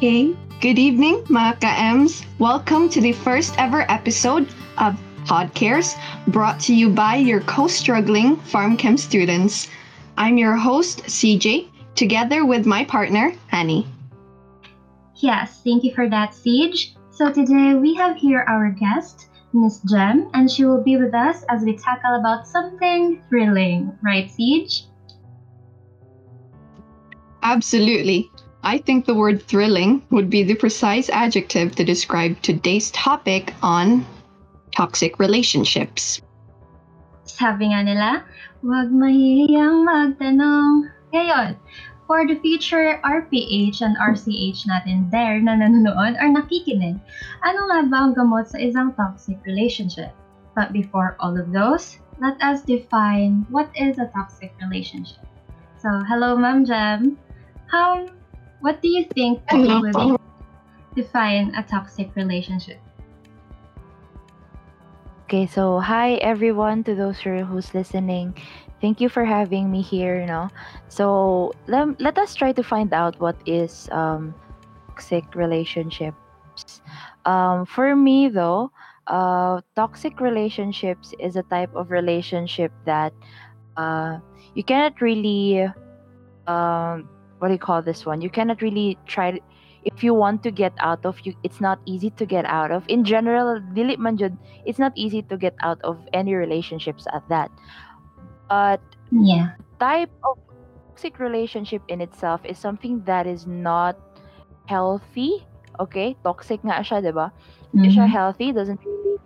Hey, good evening, mga ka-Ms. Welcome to the first ever episode of Podcares, brought to you by your co-struggling pharm chem students. I'm your host, CJ, together with my partner, Annie. Yes, thank you for that, Siege. So today we have here our guest, Miss Gem, and she will be with us as we tackle about something thrilling, right, Siege? Absolutely. I think the word thrilling would be the precise adjective to describe today's topic on toxic relationships. Sabi nga nila, huwag mahihiyang magtanong. Ngayon, for the future RPH and RCH natin there na nanonood or nakikinig, ano nga ba ang gamot sa isang toxic relationship? But before all of those, let us define what is a toxic relationship. So, hello, Ma'am Gem. How, what do you think Hello. define a toxic relationship? Okay, so hi everyone to those who- who's listening. Thank you for having me here. You know, so let, let us try to find out what is um, toxic relationships. Um, for me, though, uh, toxic relationships is a type of relationship that uh, you cannot really um, what do you call this one? You cannot really try. to- If you want to get out of you, it's not easy to get out of. In general, dili man it's not easy to get out of any relationships at that. But Yeah. type of toxic relationship in itself is something that is not healthy. Okay? Toxic nga siya, ba? Siya Mhm. healthy, doesn't really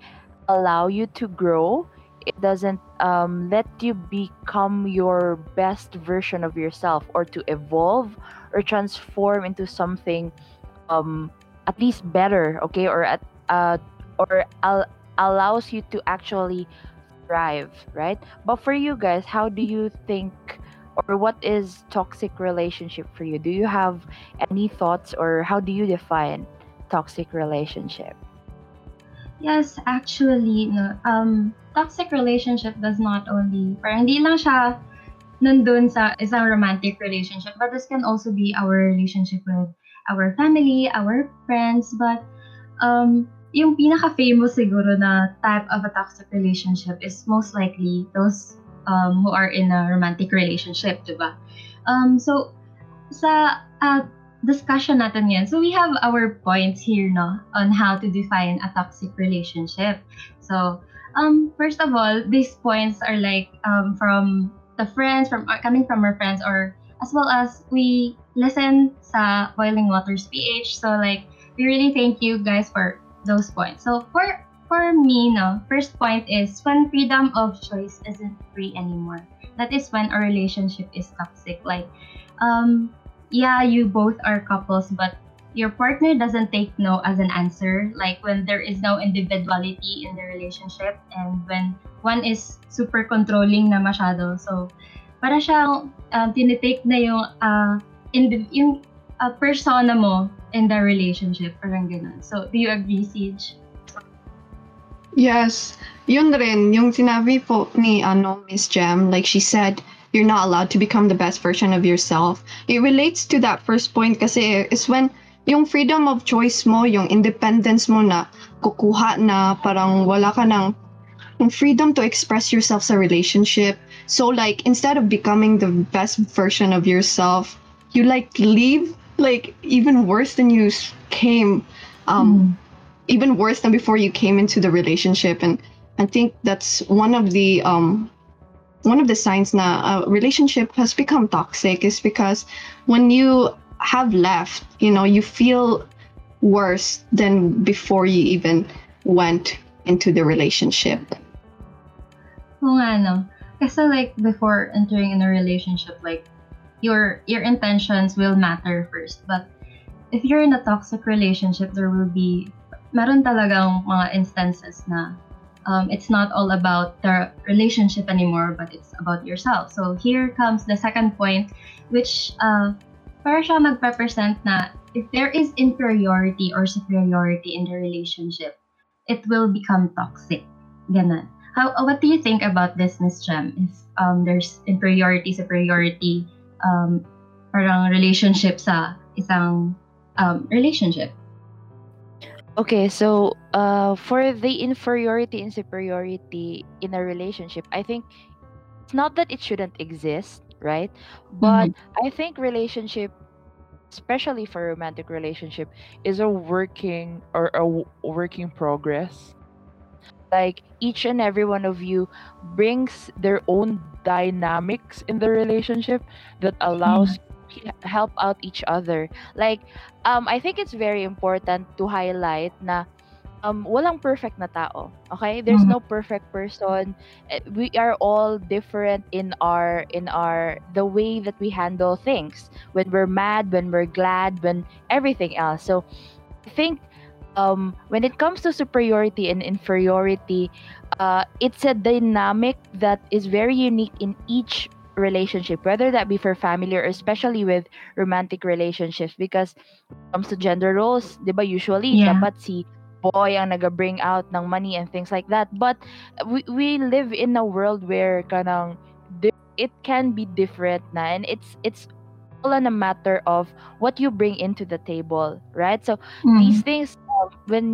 allow you to grow. It doesn't um, let you become your best version of yourself or to evolve or transform into something um, at least better, okay? Or at uh, or al- allows you to actually thrive, right? But for you guys, how do you think or what is toxic relationship for you? Do you have any thoughts or how do you define toxic relationship? Yes, actually, no. Um, toxic relationship does not only, parang hindi lang siya nandun sa isang romantic relationship, but this can also be our relationship with our family, our friends, but um, yung pinaka-famous siguro na type of a toxic relationship is most likely those um, who are in a romantic relationship, di ba? Um, so, sa uh, discussion natin yan. So we have our points here, no, on how to define a toxic relationship. So, um, first of all, these points are like um, from the friends, from uh, coming from our friends, or as well as we listen sa Boiling Waters PH. So like, we really thank you guys for those points. So for for me, no, first point is when freedom of choice isn't free anymore. That is when a relationship is toxic. Like, um, yeah, you both are couples, but your partner doesn't take no as an answer. Like when there is no individuality in the relationship and when one is super controlling na masyado. So, para siyang um, tinitake na yung, uh, indi- yung uh, persona mo in the relationship. Parang ganun. So, do you agree, Siege? Yes, yun rin, yung sinabi po ni ano, Miss Gem, like she said, you're not allowed to become the best version of yourself. It relates to that first point kasi is when yung freedom of choice mo, yung independence mo na kukuha na parang wala ka ng yung freedom to express yourself sa relationship. So like instead of becoming the best version of yourself, you like leave like even worse than you came. Um, even worse than before you came into the relationship and i think that's one of the um one of the signs na a relationship has become toxic is because when you have left you know you feel worse than before you even went into the relationship Oo no? Like, before entering in a relationship, like, your your intentions will matter first. But if you're in a toxic relationship, there will be, meron talagang mga instances na um, it's not all about the relationship anymore, but it's about yourself. So here comes the second point, which uh, para siya magpe-present na if there is inferiority or superiority in the relationship, it will become toxic. Ganun. How, uh, what do you think about this, Miss Gem? If um, there's inferiority, superiority, um, parang relationship sa isang um, relationship. Okay, so uh, for the inferiority and superiority in a relationship, I think it's not that it shouldn't exist, right? But I think relationship, especially for romantic relationship, is a working or a w- working progress. Like each and every one of you brings their own dynamics in the relationship that allows to help out each other. Like um I think it's very important to highlight na um walang perfect na tao. Okay? There's Mhm. no perfect person. Eh, We are all different in our in our the way that we handle things. When we're mad, when we're glad, when everything else. So I think um when it comes to superiority and inferiority, uh it's a dynamic that is very unique in each relationship whether that be for family or especially with romantic relationships because when it comes to gender roles 'di ba usually Yeah. dapat si boy ang naga-bring out ng money and things like that. But we we live in a world where kanang it can be different na. And it's it's all on a matter of what you bring into the table right? So these Mhm. things um, when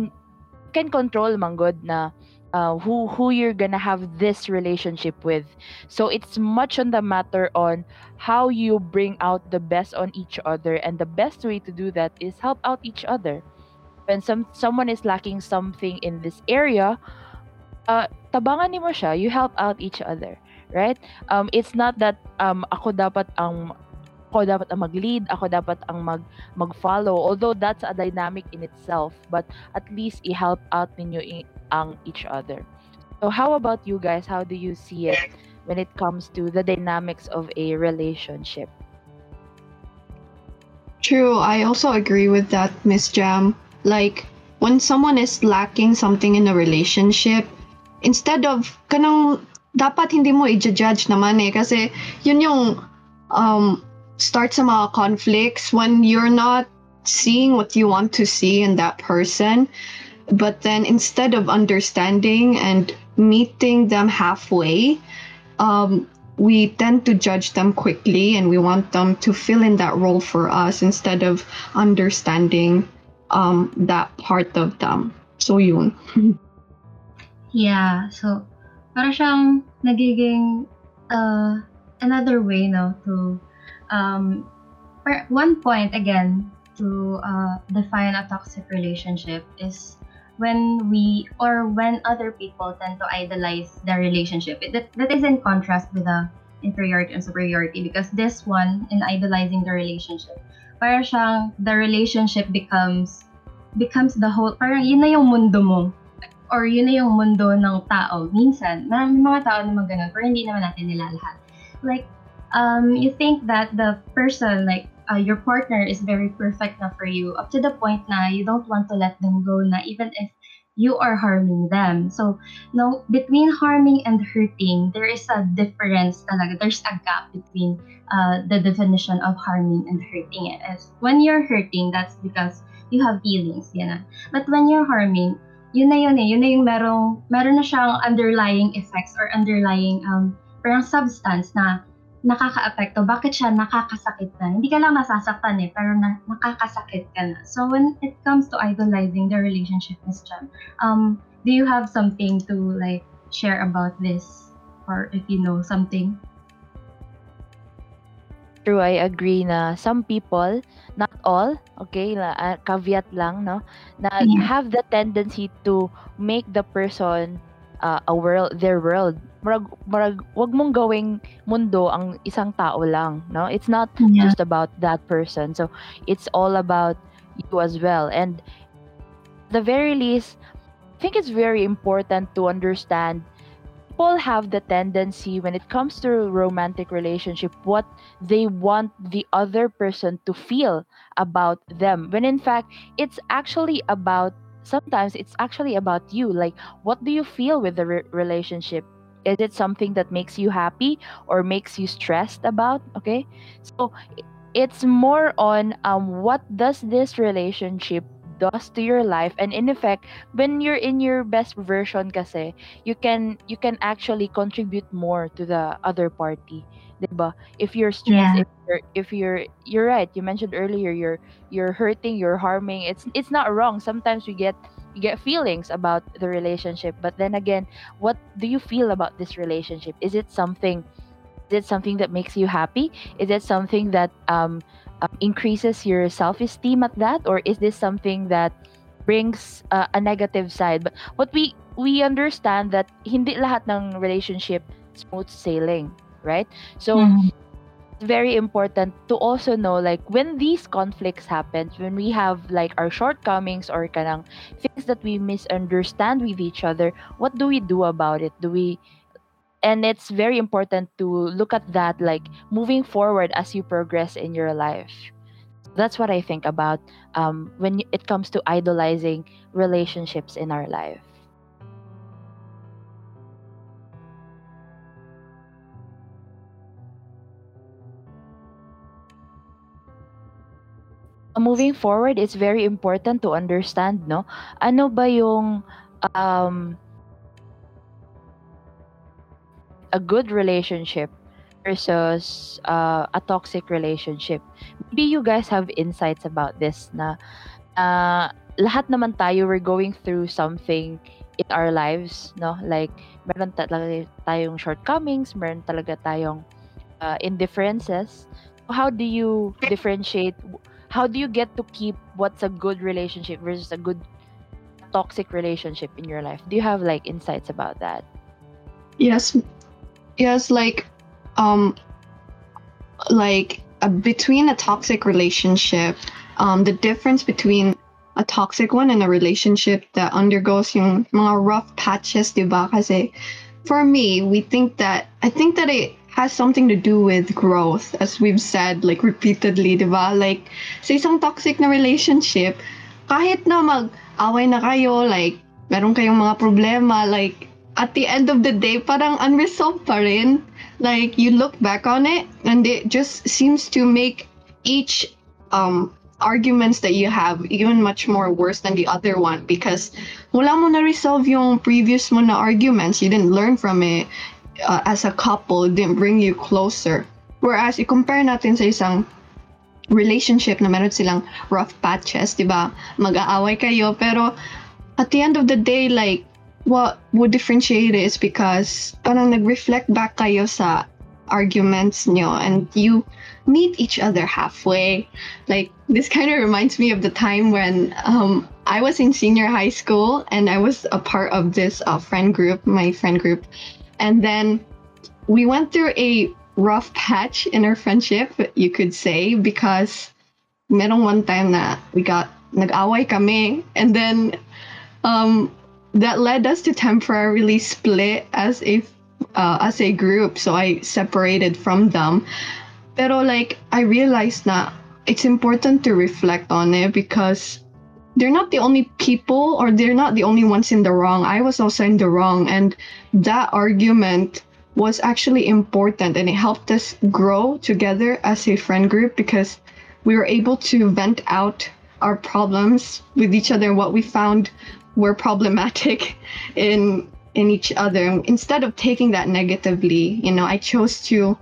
can control man good na uh, who who you're gonna have this relationship with. So it's much on the matter on how you bring out the best on each other. And the best way to do that is help out each other when some someone is lacking something in this area uh, tabangan mo siya you help out each other right um it's not that um ako dapat ang ako dapat ang mag-lead, ako dapat ang mag mag-follow. Although that's a dynamic in itself, but at least i-help out ninyo i- ang each other. So how about you guys? How do you see it when it comes to the dynamics of a relationship? True, I also agree with that, Miss Jam. Like, when someone is lacking something in a relationship, instead of, kanang, dapat hindi mo i-judge naman eh. Kasi, yun yung, um, start sa mga conflicts when you're not seeing what you want to see in that person. But then instead of understanding and meeting them halfway, um, we tend to judge them quickly and we want them to fill in that role for us instead of understanding um, that part of them. So yun. Yeah, so para siyang nagiging uh, another way no to um one point again to uh, define a toxic relationship is when we or when other people tend to idolize their relationship. It, that, that is in contrast with the inferiority and superiority because this one in idolizing the relationship para siyang the relationship becomes becomes the whole parang yun na yung mundo mo or yun na yung mundo ng tao. Minsan, maraming mga tao naman ganun, pero hindi naman natin nila lahat. Like, um, you think that the person, like, uh, your partner is very perfect na for you, up to the point na you don't want to let them go na even if you are harming them. So, no, between harming and hurting, there is a difference talaga. There's a gap between uh, the definition of harming and hurting. Is when you're hurting, that's because you have feelings, yan na. But when you're harming, yun na yun eh, yun na yung merong, meron na siyang underlying effects or underlying um, parang substance na nakaka-apekto. Bakit siya nakakasakit na? Hindi ka lang nasasaktan eh, pero na, nakakasakit ka na. So when it comes to idolizing the relationship, Miss Jam, um, do you have something to like share about this? Or if you know something? True, I agree na some people, not all, okay, na, ah, caveat lang, no, na Yeah. have the tendency to make the person uh, a world, their world. Marag, marag, wag mong gawing mundo ang isang tao lang, no? It's not Yeah. just about that person. So, it's all about you as well. And the very least, I think it's very important to understand people have the tendency when it comes to romantic relationship what they want the other person to feel about them when in fact it's actually about sometimes it's actually about you like what do you feel with the re- relationship is it something that makes you happy or makes you stressed about? Okay. So it's more on um what does this relationship does to your life? And in effect when you're in your best version kasi you can you can actually contribute more to the other party diba? If you're stressed Yeah. if you're if you're you're right you mentioned earlier you're you're hurting you're harming it's it's not wrong. Sometimes we get get feelings about the relationship but then again what do you feel about this relationship? Is it something is it something that makes you happy? Is it something that um, um increases your self-esteem at that? Or is this something that brings uh, a negative side? But what we we understand that hindi lahat ng relationship smooth sailing right? So Mhm. Very important to also know like when these conflicts happen when we have like our shortcomings or kanang things that we misunderstand with each other what do we do about it? Do we and it's very important to look at that like moving forward as you progress in your life. That's what i think about um, when it comes to idolizing relationships in our life moving forward, it's very important to understand, no? Ano ba yung um, a good relationship versus uh, a toxic relationship? Maybe you guys have insights about this na uh, lahat naman tayo we're going through something in our lives, no? Like, meron talaga tayong shortcomings, meron talaga tayong uh, indifferences. How do you differentiate how do you get to keep what's a good relationship versus a good toxic relationship in your life do you have like insights about that Yes, yes, like, um, like uh, between a toxic relationship, um, the difference between a toxic one and a relationship that undergoes yung mga rough patches, diba? Kasi for me, we think that I think that it has something to do with growth, as we've said like repeatedly, diba? Like sa isang toxic na relationship, kahit na mag-away na kayo, like meron kayong mga problema, like at the end of the day, parang unresolved pa rin. Like, you look back on it, and it just seems to make each um, arguments that you have even much more worse than the other one because wala mo na resolve yung previous mo na arguments. You didn't learn from it uh, as a couple. Didn't bring you closer. Whereas, i-compare natin sa isang relationship na meron silang rough patches, di ba? Mag-aaway kayo, pero at the end of the day, like, what would differentiate is because parang nag-reflect back kayo sa arguments nyo and you meet each other halfway. Like, this kind of reminds me of the time when um, I was in senior high school and I was a part of this uh, friend group, my friend group. And then we went through a rough patch in our friendship, you could say, because merong one time na we got nag-away kami and then um, that led us to temporarily split as a uh, as a group. So I separated from them. Pero like I realized that it's important to reflect on it because they're not the only people or they're not the only ones in the wrong. I was also in the wrong and that argument was actually important and it helped us grow together as a friend group because we were able to vent out our problems with each other and what we found were problematic in in each other instead of taking that negatively you know i chose to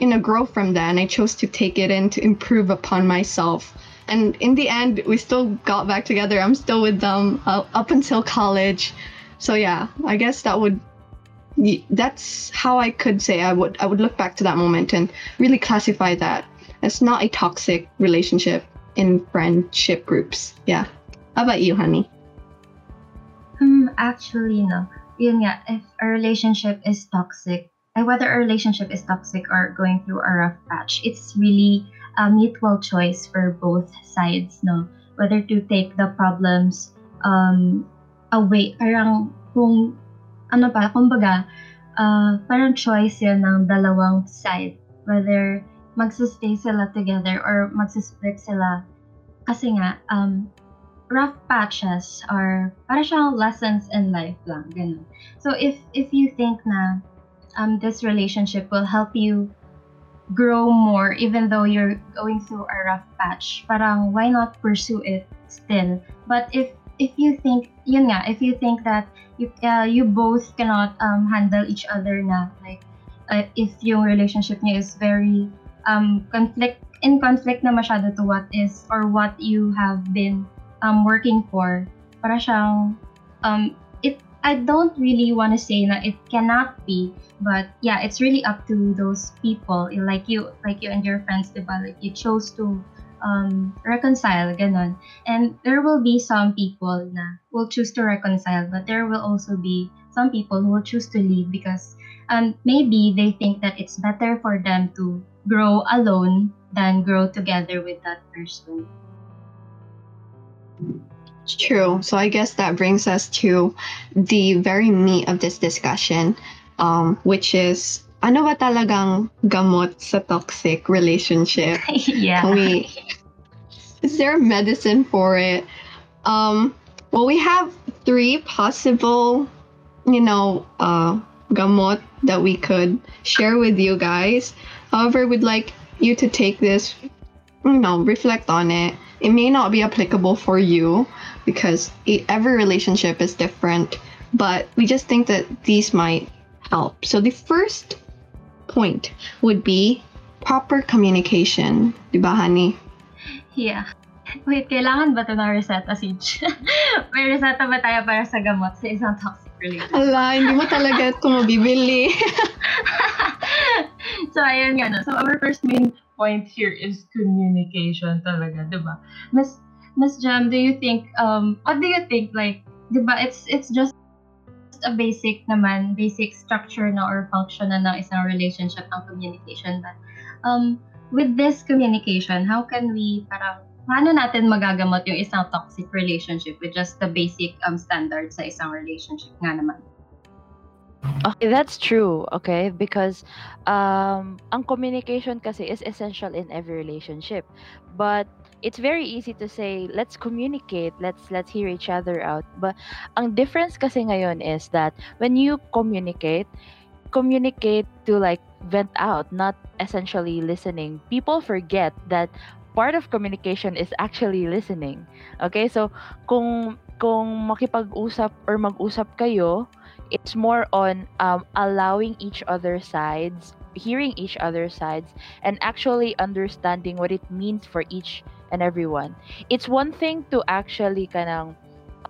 you know grow from that and i chose to take it in to improve upon myself and in the end we still got back together. I'm still with them uh, up until college. So yeah i guess that would that's how i could say i would i would look back to that moment and really classify that as not a toxic relationship in friendship groups. Yeah. How about you honey? Um, actually, no. Yun nga, if a relationship is toxic, and whether a relationship is toxic or going through a rough patch, it's really a mutual choice for both sides, no? Whether to take the problems um, away, parang kung, ano pa, kumbaga, uh, parang choice yun ng dalawang side. Whether magsistay sila together or magsisplit sila. Kasi nga, um, rough patches are para siyang lessons in life lang, ganun. So if if you think na um this relationship will help you grow more even though you're going through a rough patch, parang why not pursue it still. But if if you think yun nga, if you think that you uh, you both cannot um, handle each other na like uh, if yung relationship niya is very um, conflict in conflict na masyado to what is or what you have been um, working for para siyang um, I don't really want to say that it cannot be but yeah it's really up to those people like you like you and your friends diba like you chose to um, reconcile, ganon. And there will be some people na will choose to reconcile, but there will also be some people who will choose to leave because um, maybe they think that it's better for them to grow alone than grow together with that person. True. So I guess that brings us to the very meat of this discussion, um, which is ano ba talagang gamot sa toxic relationship? yeah. Can we is there a medicine for it? Um well we have three possible, you know, uh gamot that we could share with you guys. However, we'd like you to take this, you know, reflect on it. It may not be applicable for you because every relationship is different, but we just think that these might help. So the first point would be proper communication. Diba, honey? Yeah. Wait, kailangan ba ito ng reseta, Siege? May reseta ba tayo para sa gamot sa isang toxic relationship? Ala, hindi mo talaga ito mabibili. so, ayun nga. No? So, our first main point here is communication talaga, di ba? Miss, Miss Jam, do you think, um, what do you think, like, di ba, it's, it's just a basic naman, basic structure na or function na ng isang relationship ang communication. But, um, with this communication, how can we parang paano natin magagamot yung isang toxic relationship with just the basic um, standards sa isang relationship nga naman? Okay, that's true. Okay, because um, ang communication kasi is essential in every relationship. But it's very easy to say, let's communicate, let's let's hear each other out. But ang difference kasi ngayon is that when you communicate, communicate to like vent out, not essentially listening. People forget that part of communication is actually listening. Okay? So kung kung makipag-usap or mag-usap kayo, it's more on um, allowing each other sides hearing each other's sides and actually understanding what it means for each and everyone. It's one thing to actually kanang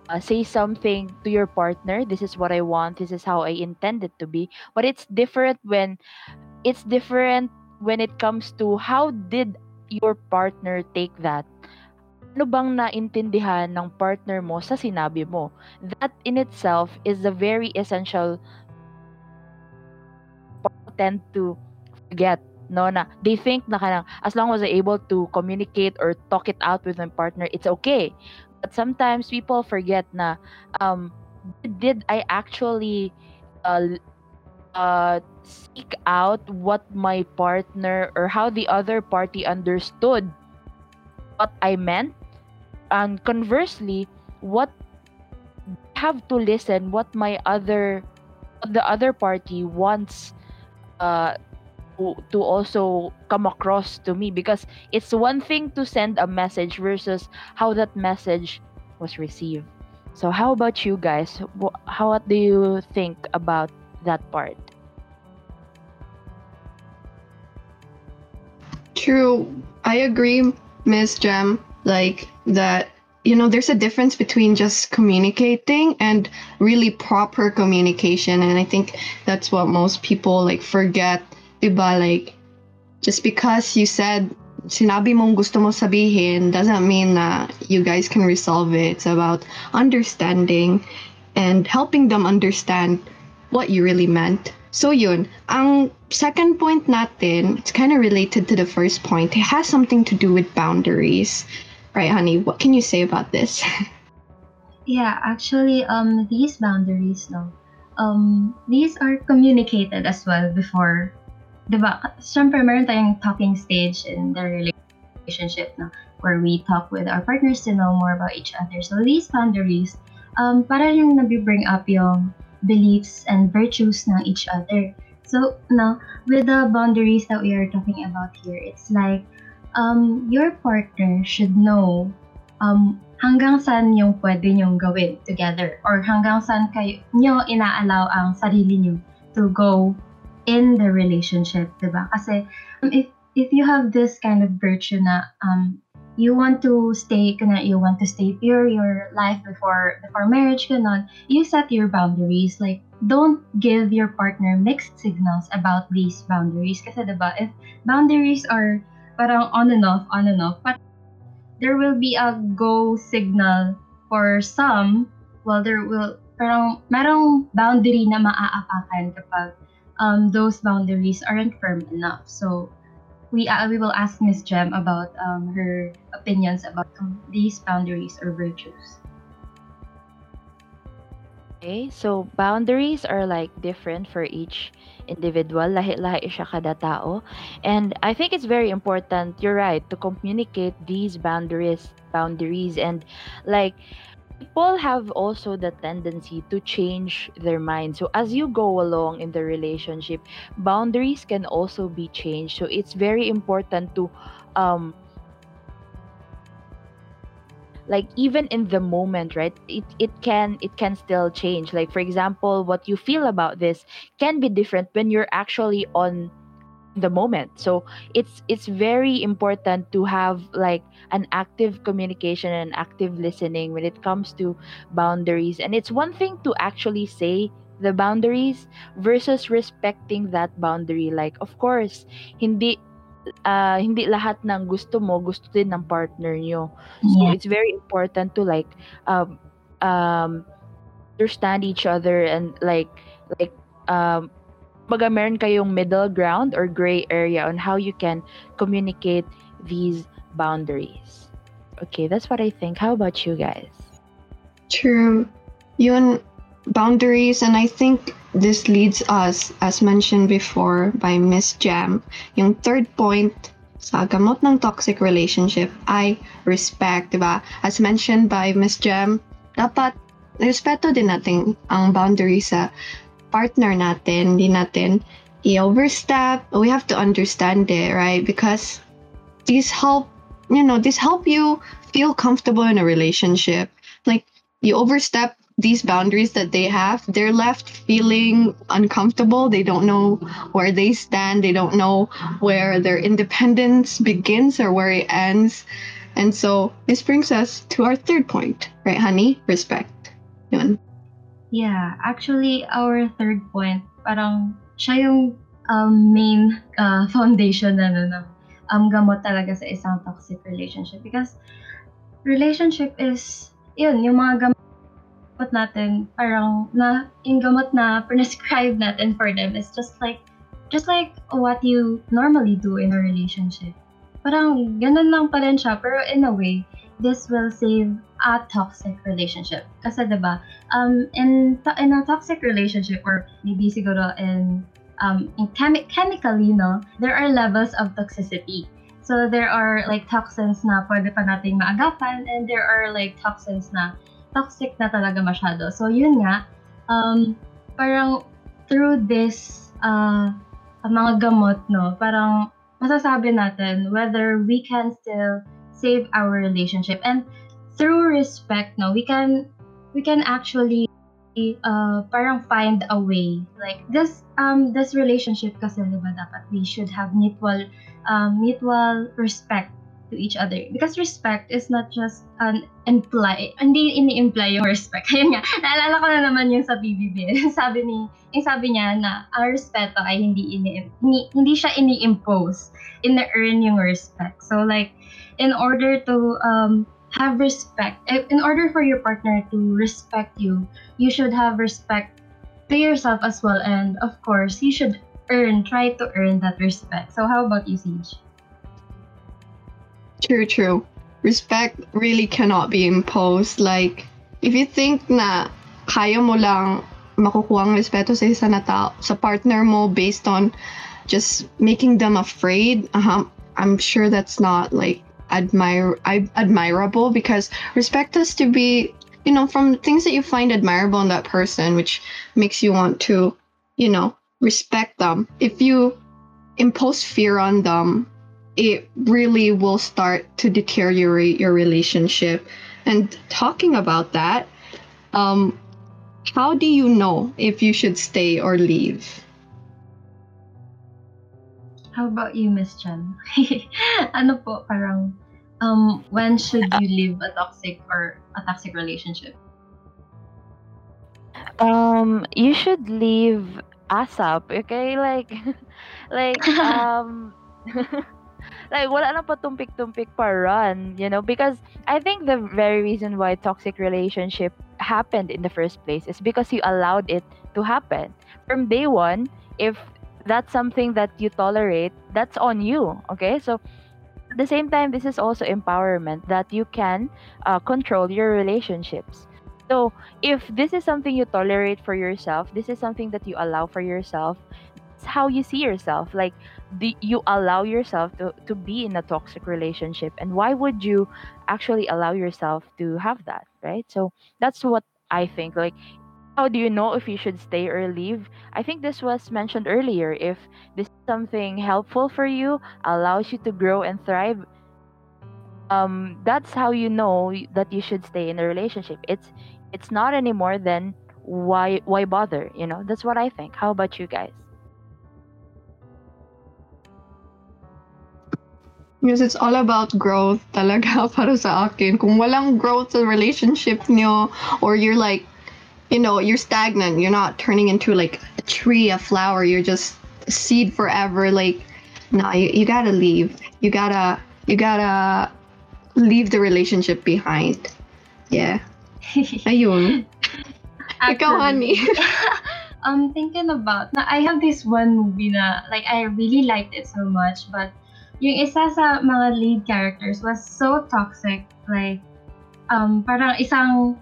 uh, say something to your partner this is what i want this is how i intend it to be but it's different when it's different when it comes to how did your partner take that. Ano bang naintindihan ng partner mo sa sinabi mo? That in itself is a very essential tend to forget no na they think na kanang as long as they're able to communicate or talk it out with my partner it's okay. But sometimes people forget na um did I actually uh, uh seek out what my partner or how the other party understood what I meant? And conversely what have to listen what my other the other party wants uh to, to also come across to me because it's one thing to send a message versus how that message was received so how about you guys how what do you think about that part True. I agree, Miss Gem. Like that, you know, there's a difference between just communicating and really proper communication. And I think that's what most people like forget. Diba? Like, just because you said sinabi mong gusto mo sabihin doesn't mean that you guys can resolve it. It's about understanding and helping them understand what you really meant. So yun, ang second point natin, it's kind of related to the first point. It has something to do with boundaries. Right, honey? What can you say about this? Yeah, actually, um, these boundaries, though, um, these are communicated as well before, diba? Siyempre, meron tayong talking stage in the relationship, no, where we talk with our partners to know more about each other. So these boundaries, um, para yung nabibring up yung beliefs and virtues ng each other. So, no, with the boundaries that we are talking about here, it's like, um, your partner should know um, hanggang saan yung pwede nyong gawin together or hanggang saan kayo nyo inaalaw ang sarili nyo to go in the relationship, di ba? Kasi um, if if you have this kind of virtue na um, you want to stay kana you want to stay pure your life before before marriage kanon you set your boundaries like don't give your partner mixed signals about these boundaries kasi diba if boundaries are parang on and off on and off but there will be a go signal for some well there will parang merong boundary na maaapakan kapag um, those boundaries aren't firm enough so we uh, we will ask Miss Gem about um, her opinions about um, these boundaries or virtues. Okay, so boundaries are like different for each individual. Lahi-lahi siya kada tao. And I think it's very important, you're right, to communicate these boundaries boundaries and like people have also the tendency to change their mind. So as you go along in the relationship, boundaries can also be changed. So it's very important to um like even in the moment right it it can it can still change like for example what you feel about this can be different when you're actually on the moment. So it's it's very important to have like an active communication and active listening when it comes to boundaries. And it's one thing to actually say the boundaries versus respecting that boundary. Like of course hindi uh, hindi lahat ng gusto mo gusto din ng partner nyo. So Yeah. it's very important to like um um understand each other and like like um baga meron kayong middle ground or gray area on how you can communicate these boundaries. Okay, that's what I think. How about you guys? True. Yun, boundaries, and I think this leads us, as mentioned before by Miss Gem, yung third point sa gamot ng toxic relationship ay respect, diba? As mentioned by Miss Gem, dapat respeto din natin ang boundaries sa partner natin, hindi natin i-overstep. We have to understand it, right? Because these help, you know, these help you feel comfortable in a relationship. Like you overstep these boundaries that they have, they're left feeling uncomfortable. They don't know where they stand. They don't know where their independence begins or where it ends. And so this brings us to our third point, right, honey? Respect. Yun. Yeah, actually, our third point, parang siya yung um, main uh, foundation na, na, na um, gamot talaga sa isang toxic relationship. Because relationship is, yun, yung mga gamot natin, parang na, yung gamot na prescribe natin for them is just like, just like what you normally do in a relationship. Parang ganun lang pa rin siya, pero in a way, this will save a toxic relationship. Kasi 'di ba, um, in in a toxic relationship or maybe siguro in um, in chemi- chemically, no, there are levels of toxicity. So there are like toxins na pwede pa nating maagapan and there are like toxins na toxic na talaga masyado. So yun nga, um, parang through this uh, mga gamot, no, parang masasabi natin whether we can still save our relationship and through respect no we can we can actually uh parang find a way. Like this um this relationship kasi diba dapat we should have mutual um mutual respect to each other. Because respect is not just an imply hindi ini-imply yung respect. Kaya nga naalala ko na naman yung sa BBB sabi ni yung sabi niya na ang respeto ay hindi ini hindi, siya ini-impose in-earn yung respect. So like in order to um have respect in order for your partner to respect you you should have respect to yourself as well and of course you should earn try to earn that respect so how about you Siege? True, true. Respect really cannot be imposed. Like, if you think na kaya mo lang makukuha ang respeto sa isa na tao, sa partner mo based on just making them afraid, uh-huh, I'm sure that's not like admire admirable because respect has to be, you know, from things that you find admirable in that person, which makes you want to, you know, respect them. If you impose fear on them, it really will start to deteriorate your relationship. And talking about that, um, how do you know if you should stay or leave? How about you, Miss Chen? ano po, parang, um, when should you leave a toxic or a toxic relationship? Um, you should leave ASAP, okay? Like, like, um, like wala na pa tumpik-tumpik pa run, you know? Because I think the very reason why toxic relationship happened in the first place is because you allowed it to happen. From day one, if that's something that you tolerate, that's on you, okay? So at the same time, this is also empowerment that you can uh, control your relationships. So if this is something you tolerate for yourself, this is something that you allow for yourself, it's how you see yourself. Like the, you allow yourself to, to be in a toxic relationship. And why would you actually allow yourself to have that? Right. So that's what I think. Like how do you know if you should stay or leave? I think this was mentioned earlier. If this is something helpful for you, allows you to grow and thrive, um, that's how you know that you should stay in a relationship. It's it's not anymore than why why bother? You know, that's what I think. How about you guys? Because it's all about growth talaga para sa akin. Kung walang growth sa relationship nyo, or you're like, you know, you're stagnant, you're not turning into like a tree, a flower, you're just a seed forever, like, nah, you, you gotta leave. You gotta, you gotta leave the relationship behind. Yeah. Ayun. Ikaw, honey. um, thinking about, na I have this one movie na, like, I really liked it so much, but yung isa sa mga lead characters was so toxic. Like, um, parang isang,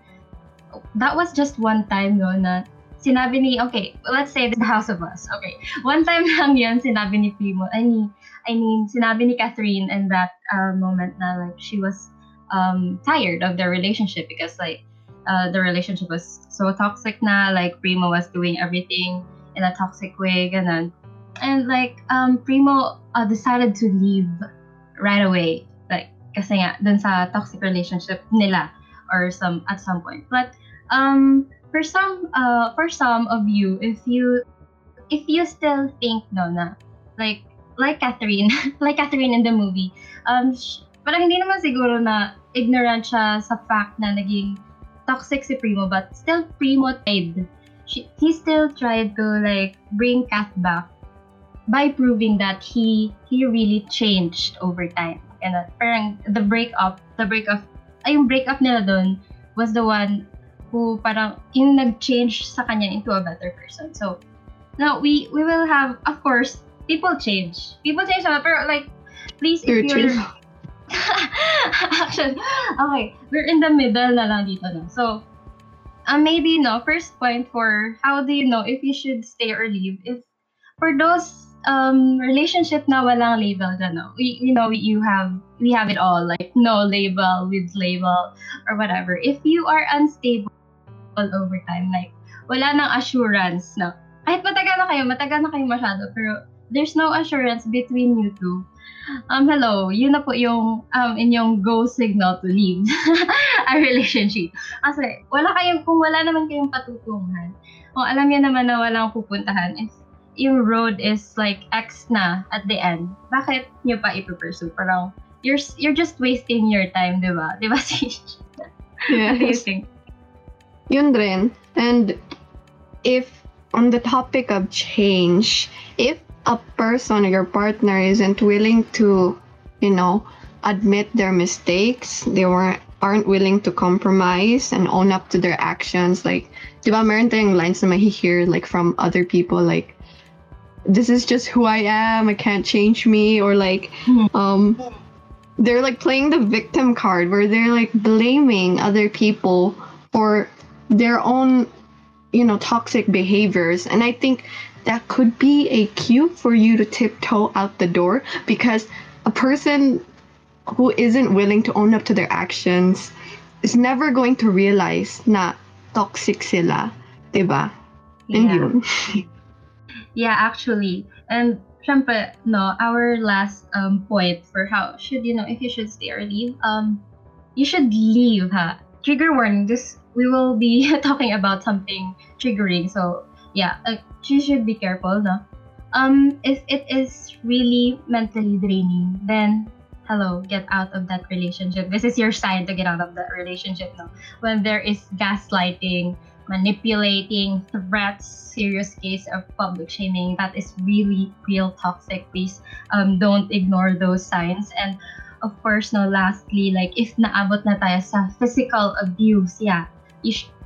that was just one time, no, na sinabi ni, okay, let's say the Hows of Us. Okay, one time lang yun, sinabi ni Primo, I mean, I mean, sinabi ni Catherine in that uh, moment na like she was um, tired of their relationship because like uh, the relationship was so toxic na, like Primo was doing everything in a toxic way, ganun. And like, um, Primo uh, decided to leave right away. Like, kasi nga, dun sa toxic relationship nila or some at some point. But um, for some uh, for some of you, if you if you still think no na like like Catherine, like Catherine in the movie, um, sh- parang hindi naman siguro na ignorant siya sa fact na naging toxic si Primo, but still Primo tried. She, he still tried to like bring Kat back by proving that he he really changed over time. And uh, parang the breakup, the breakup, ay yung breakup nila doon was the one who parang yung nag-change sa kanya into a better person. So now we we will have of course people change. People change pero like please if You're Actually, okay, we're in the middle na lang dito no. So uh, maybe no first point for how do you know if you should stay or leave if for those um relationship na walang label no we you know you have we have it all like no label with label or whatever if you are unstable over time like wala nang assurance no kahit matagal na kayo matagal na kayo masyado pero there's no assurance between you two um hello yun na po yung um inyong go signal to leave a relationship kasi wala kayong kung wala naman kayong patutungan kung alam niyo naman na walang pupuntahan if yung road is like X na at the end, bakit nyo pa ipupursue? Parang, you're, you're just wasting your time, di ba? Di ba, Sish? What do you think? Yun. And if on the topic of change, if a person or your partner isn't willing to, you know, admit their mistakes, they weren't aren't willing to compromise and own up to their actions, like, di ba, meron tayong lines na mahihear, like, from other people, like, this is just who I am, I can't change me, or like, um, they're like playing the victim card where they're like blaming other people for their own you know toxic behaviors and i think that could be a cue for you to tiptoe out the door because a person who isn't willing to own up to their actions is never going to realize na toxic sila diba and Yeah. yun Yeah, actually. And syempre, no, our last um point for how should you know if you should stay or leave, um, you should leave, ha. Trigger warning. This we will be talking about something triggering, so yeah, uh, should be careful, no. Um, if it is really mentally draining, then hello, get out of that relationship. This is your sign to get out of that relationship, no. When there is gaslighting, manipulating, threats, serious case of public shaming. That is really real toxic. Please um, don't ignore those signs. And of course, no, lastly, like if naabot na tayo sa physical abuse, yeah,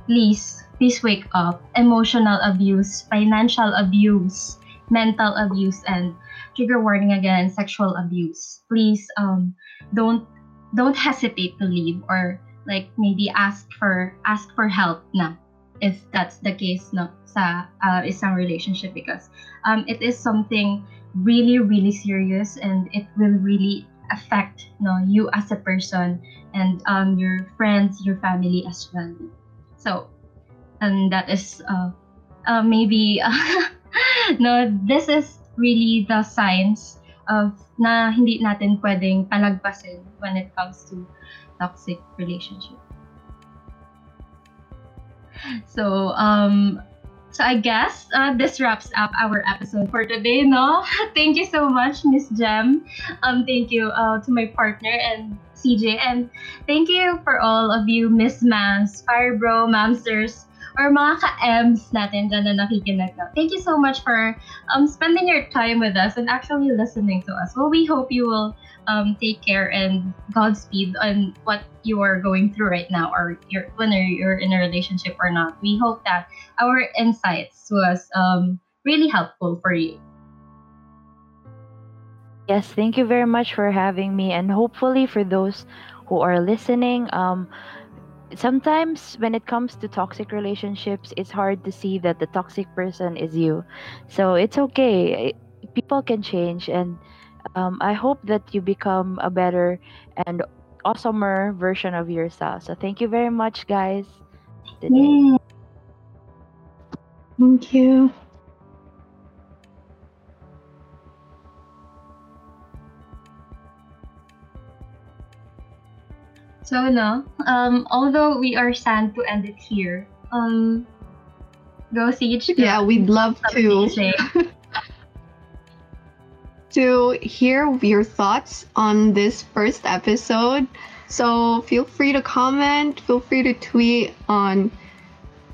please, please wake up. Emotional abuse, financial abuse, mental abuse, and trigger warning again, sexual abuse. Please um, don't don't hesitate to leave or like maybe ask for ask for help na if that's the case no sa uh, isang relationship because um, it is something really really serious and it will really affect no you as a person and um, your friends your family as well so and that is uh, uh, maybe no this is really the signs of na hindi natin pwedeng palagpasin when it comes to toxic relationship. So um so I guess uh, this wraps up our episode for today, no? thank you so much, Miss Gem. Um, thank you uh, to my partner and CJ, and thank you for all of you, Miss Mams, Firebro, Mamsters, or mga ka-Ems natin dyan na nakikinig na. Thank you so much for um, spending your time with us and actually listening to us. Well, we hope you will um, take care and Godspeed on what you are going through right now or you're, whether you're in a relationship or not. We hope that our insights was um, really helpful for you. Yes, thank you very much for having me. And hopefully, for those who are listening, um, sometimes when it comes to toxic relationships, it's hard to see that the toxic person is you. So it's okay. People can change, and um, I hope that you become a better and awesomer version of yourself. So thank you very much, guys. Today. Thank you. So no, um, although we are sad to end it here, um, go see each. Yeah, we'd love to to hear your thoughts on this first episode. So feel free to comment. Feel free to tweet on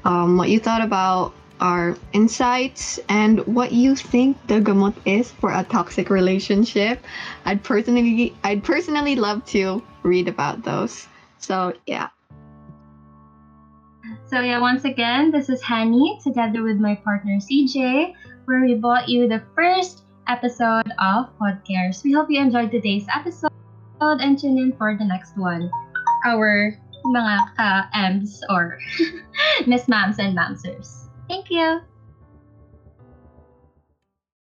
um, what you thought about our insights and what you think the gamot is for a toxic relationship. I'd personally, I'd personally love to read about those. So yeah. So yeah, once again, this is Hani together with my partner CJ, where we brought you the first episode of Podcast. We hope you enjoyed today's episode and tune in for the next one. Our mga ka-Ms or Miss Mams and Mamsers. Thank you.